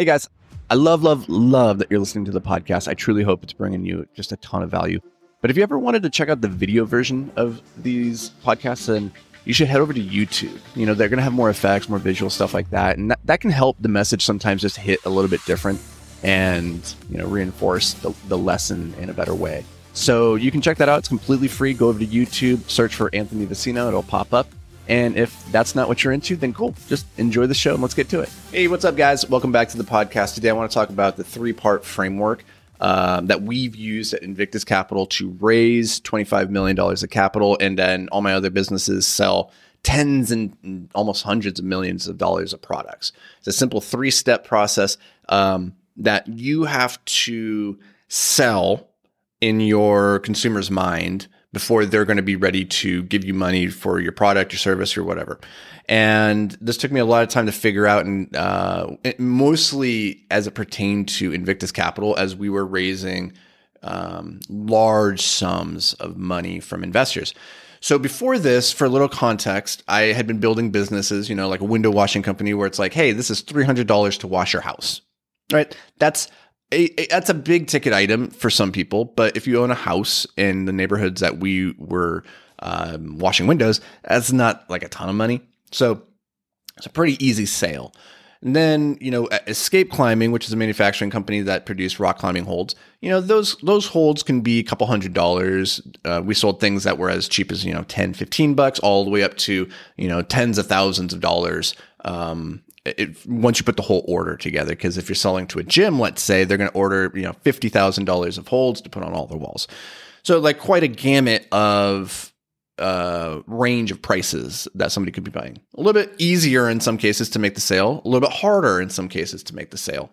Hey guys, I love, love, love that you're listening to the podcast. I truly hope it's bringing you just a ton of value. But if you ever wanted to check out the video version of these podcasts, then you should head over to YouTube. You know, they're going to have more effects, more visual stuff like that. And that, that can help the message sometimes just hit a little bit different and, you know, reinforce the, the lesson in a better way. So you can check that out. It's completely free. Go over to YouTube, search for Anthony Vicino. It'll pop up. And if that's not what you're into, then cool. Just enjoy the show and let's get to it. Hey, what's up, guys? Welcome back to the podcast. Today, I want to talk about the three part framework um, that we've used at Invictus Capital to raise $25 million of capital. And then all my other businesses sell tens and almost hundreds of millions of dollars of products. It's a simple three step process um, that you have to sell in your consumer's mind before they're going to be ready to give you money for your product, your service, or whatever. And this took me a lot of time to figure out, and uh, mostly as it pertained to Invictus Capital, as we were raising um, large sums of money from investors. So before this, for a little context, I had been building businesses, you know, like a window washing company where it's like, hey, this is $300 to wash your house, right? That's a, a, that's a big ticket item for some people, but if you own a house in the neighborhoods that we were um, washing windows, that's not like a ton of money. So it's a pretty easy sale. And then, you know, Escape Climbing, which is a manufacturing company that produced rock climbing holds, you know, those those holds can be a couple hundred dollars. Uh, we sold things that were as cheap as, you know, 10, 15 bucks, all the way up to, you know, tens of thousands of dollars um, it, once you put the whole order together. Because if you're selling to a gym, let's say, they're going to order, you know, $50,000 of holds to put on all their walls. So, like, quite a gamut of uh, range of prices that somebody could be buying. A little bit easier in some cases to make the sale, a little bit harder in some cases to make the sale.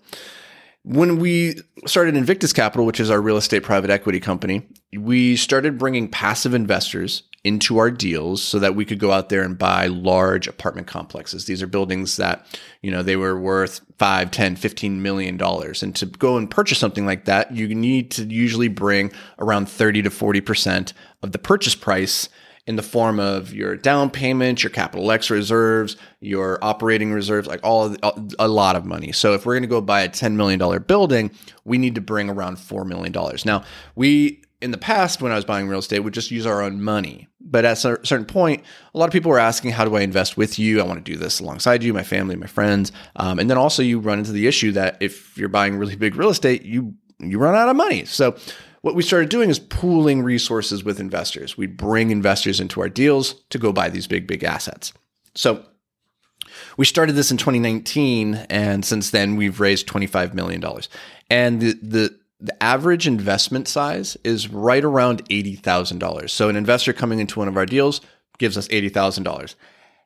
When we started Invictus Capital, which is our real estate private equity company, we started bringing passive investors into our deals so that we could go out there and buy large apartment complexes. These are buildings that, you know, they were worth 5, 10, 15 million dollars. And to go and purchase something like that, you need to usually bring around 30 to 40% of the purchase price in the form of your down payment, your capital X reserves, your operating reserves, like all a lot of money. So if we're going to go buy a $10 million building, we need to bring around $4 million. Now, we in the past when I was buying real estate would just use our own money. But at a certain point, a lot of people were asking, how do I invest with you? I want to do this alongside you, my family, my friends. Um, and then also you run into the issue that if you're buying really big real estate, you you run out of money. So what we started doing is pooling resources with investors. We bring investors into our deals to go buy these big, big assets. So we started this in 2019, and since then we've raised $25 million. And the, the, the average investment size is right around $80,000. So an investor coming into one of our deals gives us $80,000.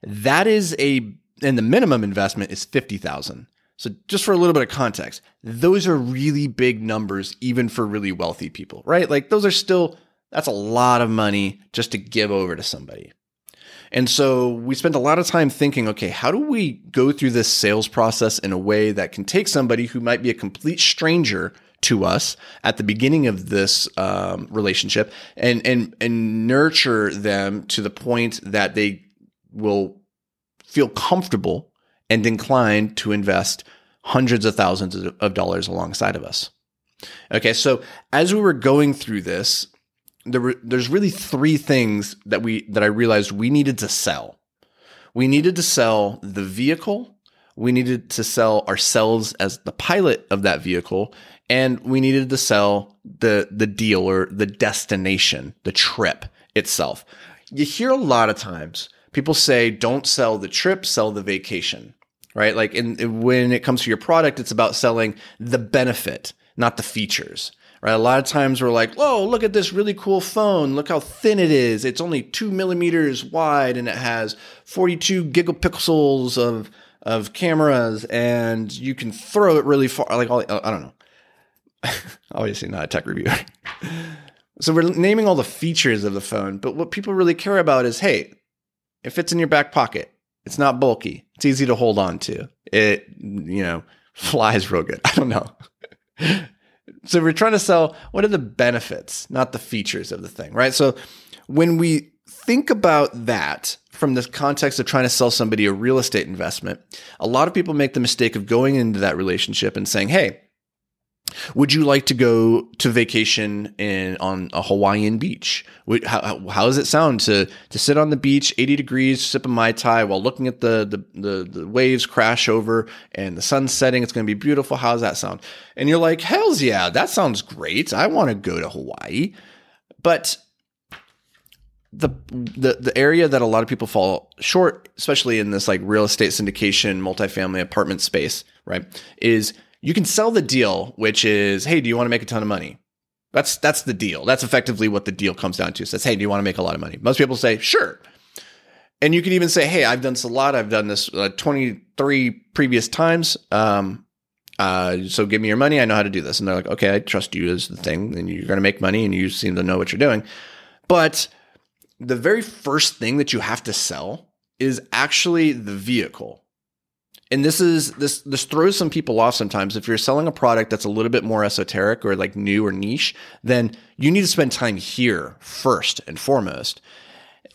That is a, and the minimum investment is 50,000. So, just for a little bit of context, those are really big numbers, even for really wealthy people, right? Like, those are still, that's a lot of money just to give over to somebody. And so we spent a lot of time thinking, okay, how do we go through this sales process in a way that can take somebody who might be a complete stranger to us at the beginning of this um, relationship and and and nurture them to the point that they will feel comfortable and inclined to invest hundreds of thousands of dollars alongside of us. Okay, so as we were going through this, there were, there's really three things that we that I realized we needed to sell. We needed to sell the vehicle, we needed to sell ourselves as the pilot of that vehicle, and we needed to sell the the deal or the destination, the trip itself. You hear a lot of times people say don't sell the trip, sell the vacation right? Like in, when it comes to your product, it's about selling the benefit, not the features. Right. A lot of times we're like, "Whoa, look at this really cool phone! Look how thin it is. It's only two millimeters wide, and it has 42 gigapixels of of cameras, and you can throw it really far." Like, all, I don't know. Obviously, not a tech reviewer. so we're naming all the features of the phone, but what people really care about is, hey, it fits in your back pocket. It's not bulky. It's easy to hold on to. It, you know, flies real good. I don't know. so we're trying to sell what are the benefits, not the features of the thing, right? So when we think about that, from the context of trying to sell somebody a real estate investment, a lot of people make the mistake of going into that relationship and saying, Hey, would you like to go to vacation in on a Hawaiian beach? How, how, does it sound to to sit on the beach, 80 degrees, sip a mai tai while looking at the, the the the, waves crash over and the sun setting? It's going to be beautiful. How does that sound? And you're like, hell's yeah, that sounds great. I want to go to Hawaii, but the the the area that a lot of people fall short, especially in this like real estate syndication, multifamily apartment space, right, is you can sell the deal, which is, hey, do you want to make a ton of money? That's that's the deal. That's effectively what the deal comes down to. Says, hey, do you want to make a lot of money? Most people say, sure. And you can even say, hey, I've done this a lot. I've done this uh, 23 previous times. Um, uh, so give me your money. I know how to do this. And they're like, okay, I trust you as the thing, and you're going to make money, and you seem to know what you're doing. But the very first thing that you have to sell is actually the vehicle. And this is this this throws some people off sometimes. If you're selling a product that's a little bit more esoteric or like new or niche then you need to spend time here first and foremost.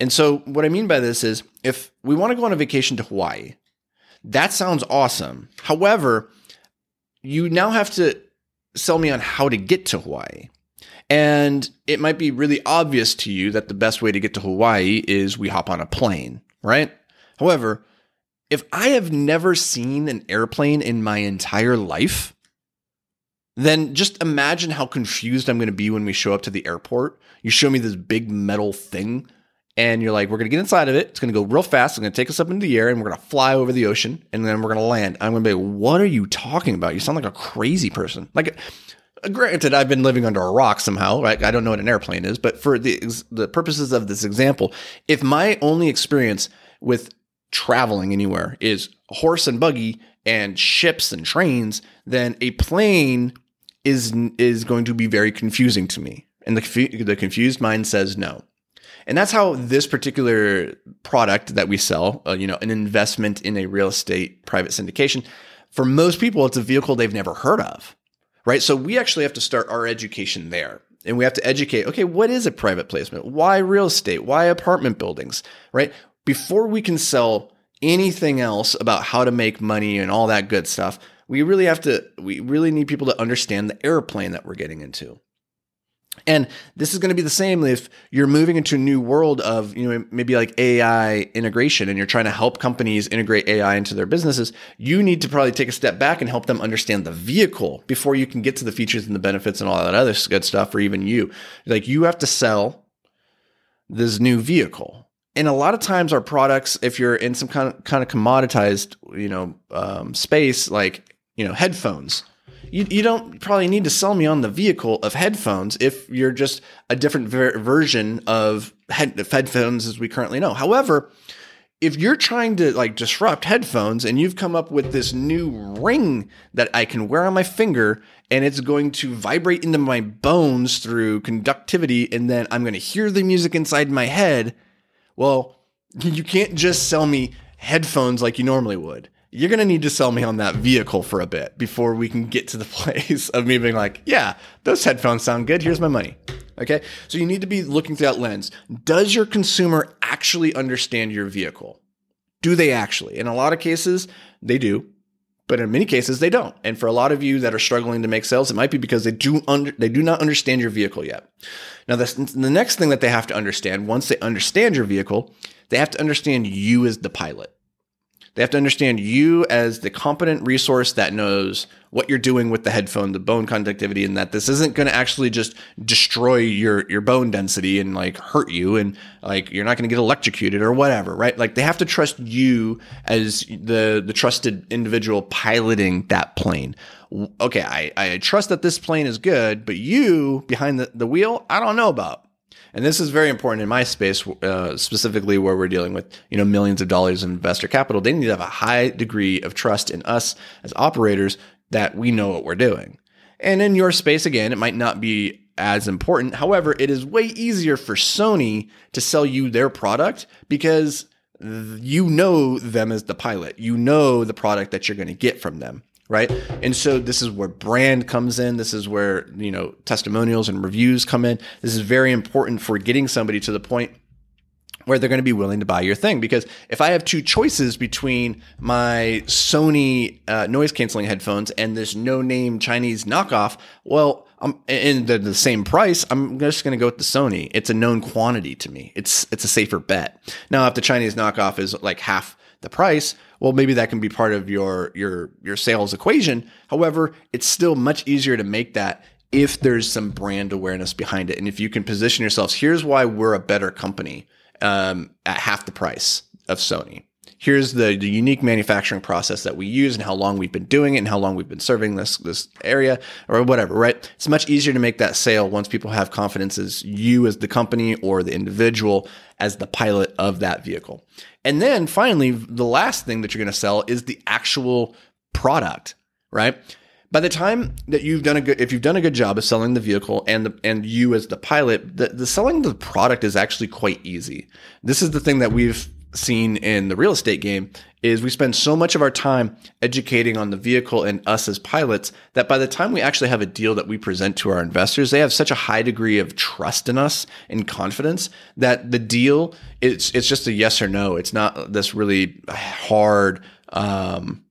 And so what i mean by this is if we want to go on a vacation to hawaii that sounds awesome. However you now have to sell me on how to get to hawaii and it might be really obvious to you that the best way to get to hawaii is we hop on a plane right however if I have never seen an airplane in my entire life, then just imagine how confused I'm going to be when we show up to the airport. You show me this big metal thing, and you're like, we're going to get inside of it. It's going to go real fast. It's going to take us up into the air, and we're going to fly over the ocean, and then we're going to land. I'm going to be like, what are you talking about? You sound like a crazy person. Like, granted, I've been living under a rock somehow. Right? I don't know what an airplane is, but for the the purposes of this example, if my only experience with traveling anywhere is horse and buggy and ships and trains, then a plane is is going to be very confusing to me. And the the confused mind says no. And that's how this particular product that we sell, uh, you know, an investment in a real estate private syndication, for most people, it's a vehicle they've never heard of, right? So we actually have to start our education there. And we have to educate, okay, what is a private placement? Why real estate? Why apartment buildings, right? before we can sell anything else about how to make money and all that good stuff, we really have to, we really need people to understand the airplane that we're getting into. And this is going to be the same if you're moving into a new world of, you know, maybe like AI integration and you're trying to help companies integrate AI into their businesses. You need to probably take a step back and help them understand the vehicle before you can get to the features and the benefits and all that other good stuff, or even you. Like you have to sell this new vehicle and a lot of times our products if you're in some kind of kind of commoditized you know um, space like you know headphones you, you don't probably need to sell me on the vehicle of headphones if you're just a different ver- version of head- headphones as we currently know however if you're trying to like disrupt headphones and you've come up with this new ring that I can wear on my finger and it's going to vibrate into my bones through conductivity and then I'm going to hear the music inside my head well, you can't just sell me headphones like you normally would. You're going to need to sell me on that vehicle for a bit before we can get to the place of me being like, yeah, those headphones sound good. Here's my money. Okay. So you need to be looking through that lens. Does your consumer actually understand your vehicle? Do they actually? In a lot of cases, they do but in many cases they don't. And for a lot of you that are struggling to make sales, it might be because they do under, they do not understand your vehicle yet. Now, the, the next thing that they have to understand once they understand your vehicle, they have to understand you as the pilot. They have to understand you as the competent resource that knows what you're doing with the headphone, the bone conductivity, and that this isn't going to actually just destroy your your bone density and like hurt you, and like you're not going to get electrocuted or whatever, right? Like they have to trust you as the the trusted individual piloting that plane. Okay, I, I trust that this plane is good, but you behind the, the wheel, I don't know about. And this is very important in my space, uh, specifically where we're dealing with you know millions of dollars in investor capital. They need to have a high degree of trust in us as operators that we know what we're doing. And in your space, again, it might not be as important. However, it is way easier for Sony to sell you their product because you know them as the pilot. You know the product that you're going to get from them right? And so this is where brand comes in. This is where, you know, testimonials and reviews come in. This is very important for getting somebody to the point where they're going to be willing to buy your thing. Because if I have two choices between my Sony uh, noise canceling headphones and this no name Chinese knockoff, well, I'm in the, the same price. I'm just going to go with the Sony. It's a known quantity to me. It's it's a safer bet. Now, if the Chinese knockoff is like half the price, well, maybe that can be part of your your your sales equation. However, it's still much easier to make that if there's some brand awareness behind it, and if you can position yourselves. Here's why we're a better company um, at half the price of Sony. Here's the, the unique manufacturing process that we use and how long we've been doing it and how long we've been serving this this area or whatever, right? It's much easier to make that sale once people have confidence as you as the company or the individual as the pilot of that vehicle. And then finally, the last thing that you're going to sell is the actual product, right? by the time that you've done a good if you've done a good job of selling the vehicle and the and you as the pilot the, the selling the product is actually quite easy this is the thing that we've seen in the real estate game is we spend so much of our time educating on the vehicle and us as pilots that by the time we actually have a deal that we present to our investors they have such a high degree of trust in us and confidence that the deal it's it's just a yes or no it's not this really hard um,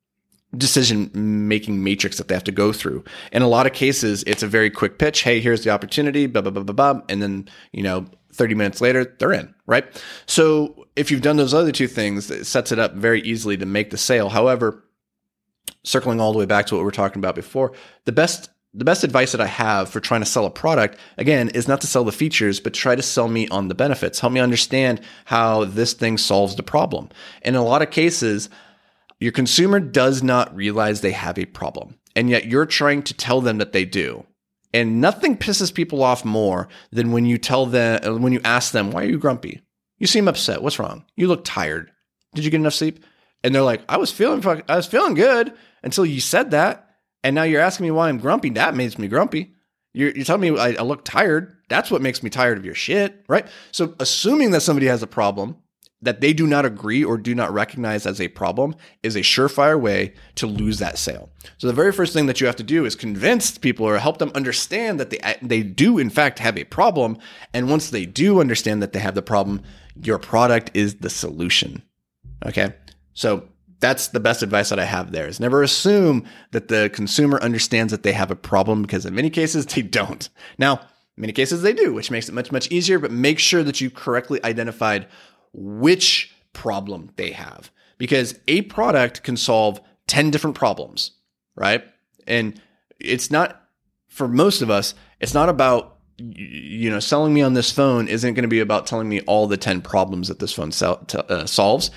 decision making matrix that they have to go through. In a lot of cases, it's a very quick pitch. Hey, here's the opportunity, blah, blah, blah, blah, blah. And then, you know, 30 minutes later, they're in, right? So if you've done those other two things, it sets it up very easily to make the sale. However, circling all the way back to what we were talking about before, the best the best advice that I have for trying to sell a product, again, is not to sell the features, but try to sell me on the benefits. Help me understand how this thing solves the problem. In a lot of cases, your consumer does not realize they have a problem, and yet you're trying to tell them that they do. And nothing pisses people off more than when you tell them, uh, when you ask them, why are you grumpy? You seem upset. What's wrong? You look tired. Did you get enough sleep? And they're like, I was feeling, I was feeling good until you said that. And now you're asking me why I'm grumpy. That makes me grumpy. You're, you're telling me I, I look tired. That's what makes me tired of your shit, right? So assuming that somebody has a problem that they do not agree or do not recognize as a problem is a surefire way to lose that sale. So the very first thing that you have to do is convince people or help them understand that they they do in fact have a problem and once they do understand that they have the problem, your product is the solution. Okay? So that's the best advice that I have there is never assume that the consumer understands that they have a problem because in many cases they don't. Now, in many cases they do, which makes it much, much easier, but make sure that you correctly identified which problem they have because a product can solve 10 different problems, right? And it's not for most of us, it's not about you know, selling me on this phone isn't going to be about telling me all the 10 problems that this phone sell, t- uh, solves.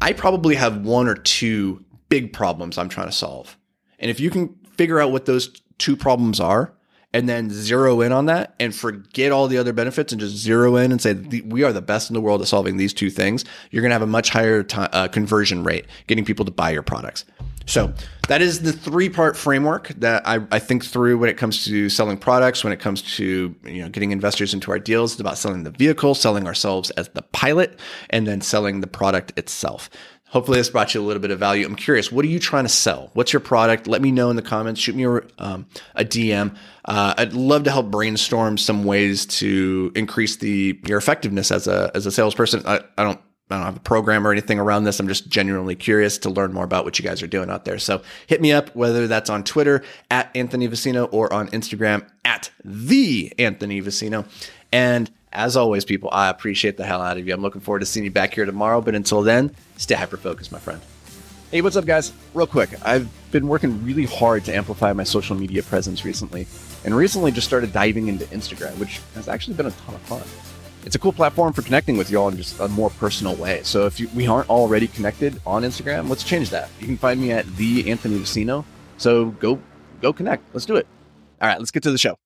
I probably have one or two big problems I'm trying to solve. And if you can figure out what those two problems are, and then zero in on that and forget all the other benefits and just zero in and say we are the best in the world at solving these two things, you're going to have a much higher t- uh, conversion rate getting people to buy your products. So that is the three part framework that I, I, think through when it comes to selling products, when it comes to you know getting investors into our deals. It's about selling the vehicle, selling ourselves as the pilot, and then selling the product itself. Hopefully, this brought you a little bit of value. I'm curious, what are you trying to sell? What's your product? Let me know in the comments. Shoot me a, um, a DM. Uh, I'd love to help brainstorm some ways to increase the your effectiveness as a as a salesperson. I, I don't I don't have a program or anything around this. I'm just genuinely curious to learn more about what you guys are doing out there. So hit me up, whether that's on Twitter at Anthony Vicino or on Instagram at the Anthony Vicino. And as always, people, I appreciate the hell out of you. I'm looking forward to seeing you back here tomorrow. But until then, stay hyper focused, my friend. Hey, what's up, guys? Real quick, I've been working really hard to amplify my social media presence recently, and recently just started diving into Instagram, which has actually been a ton of fun. It's a cool platform for connecting with y'all in just a more personal way. So if you, we aren't already connected on Instagram, let's change that. You can find me at the Anthony Vicino. So go go connect. Let's do it. All right, let's get to the show.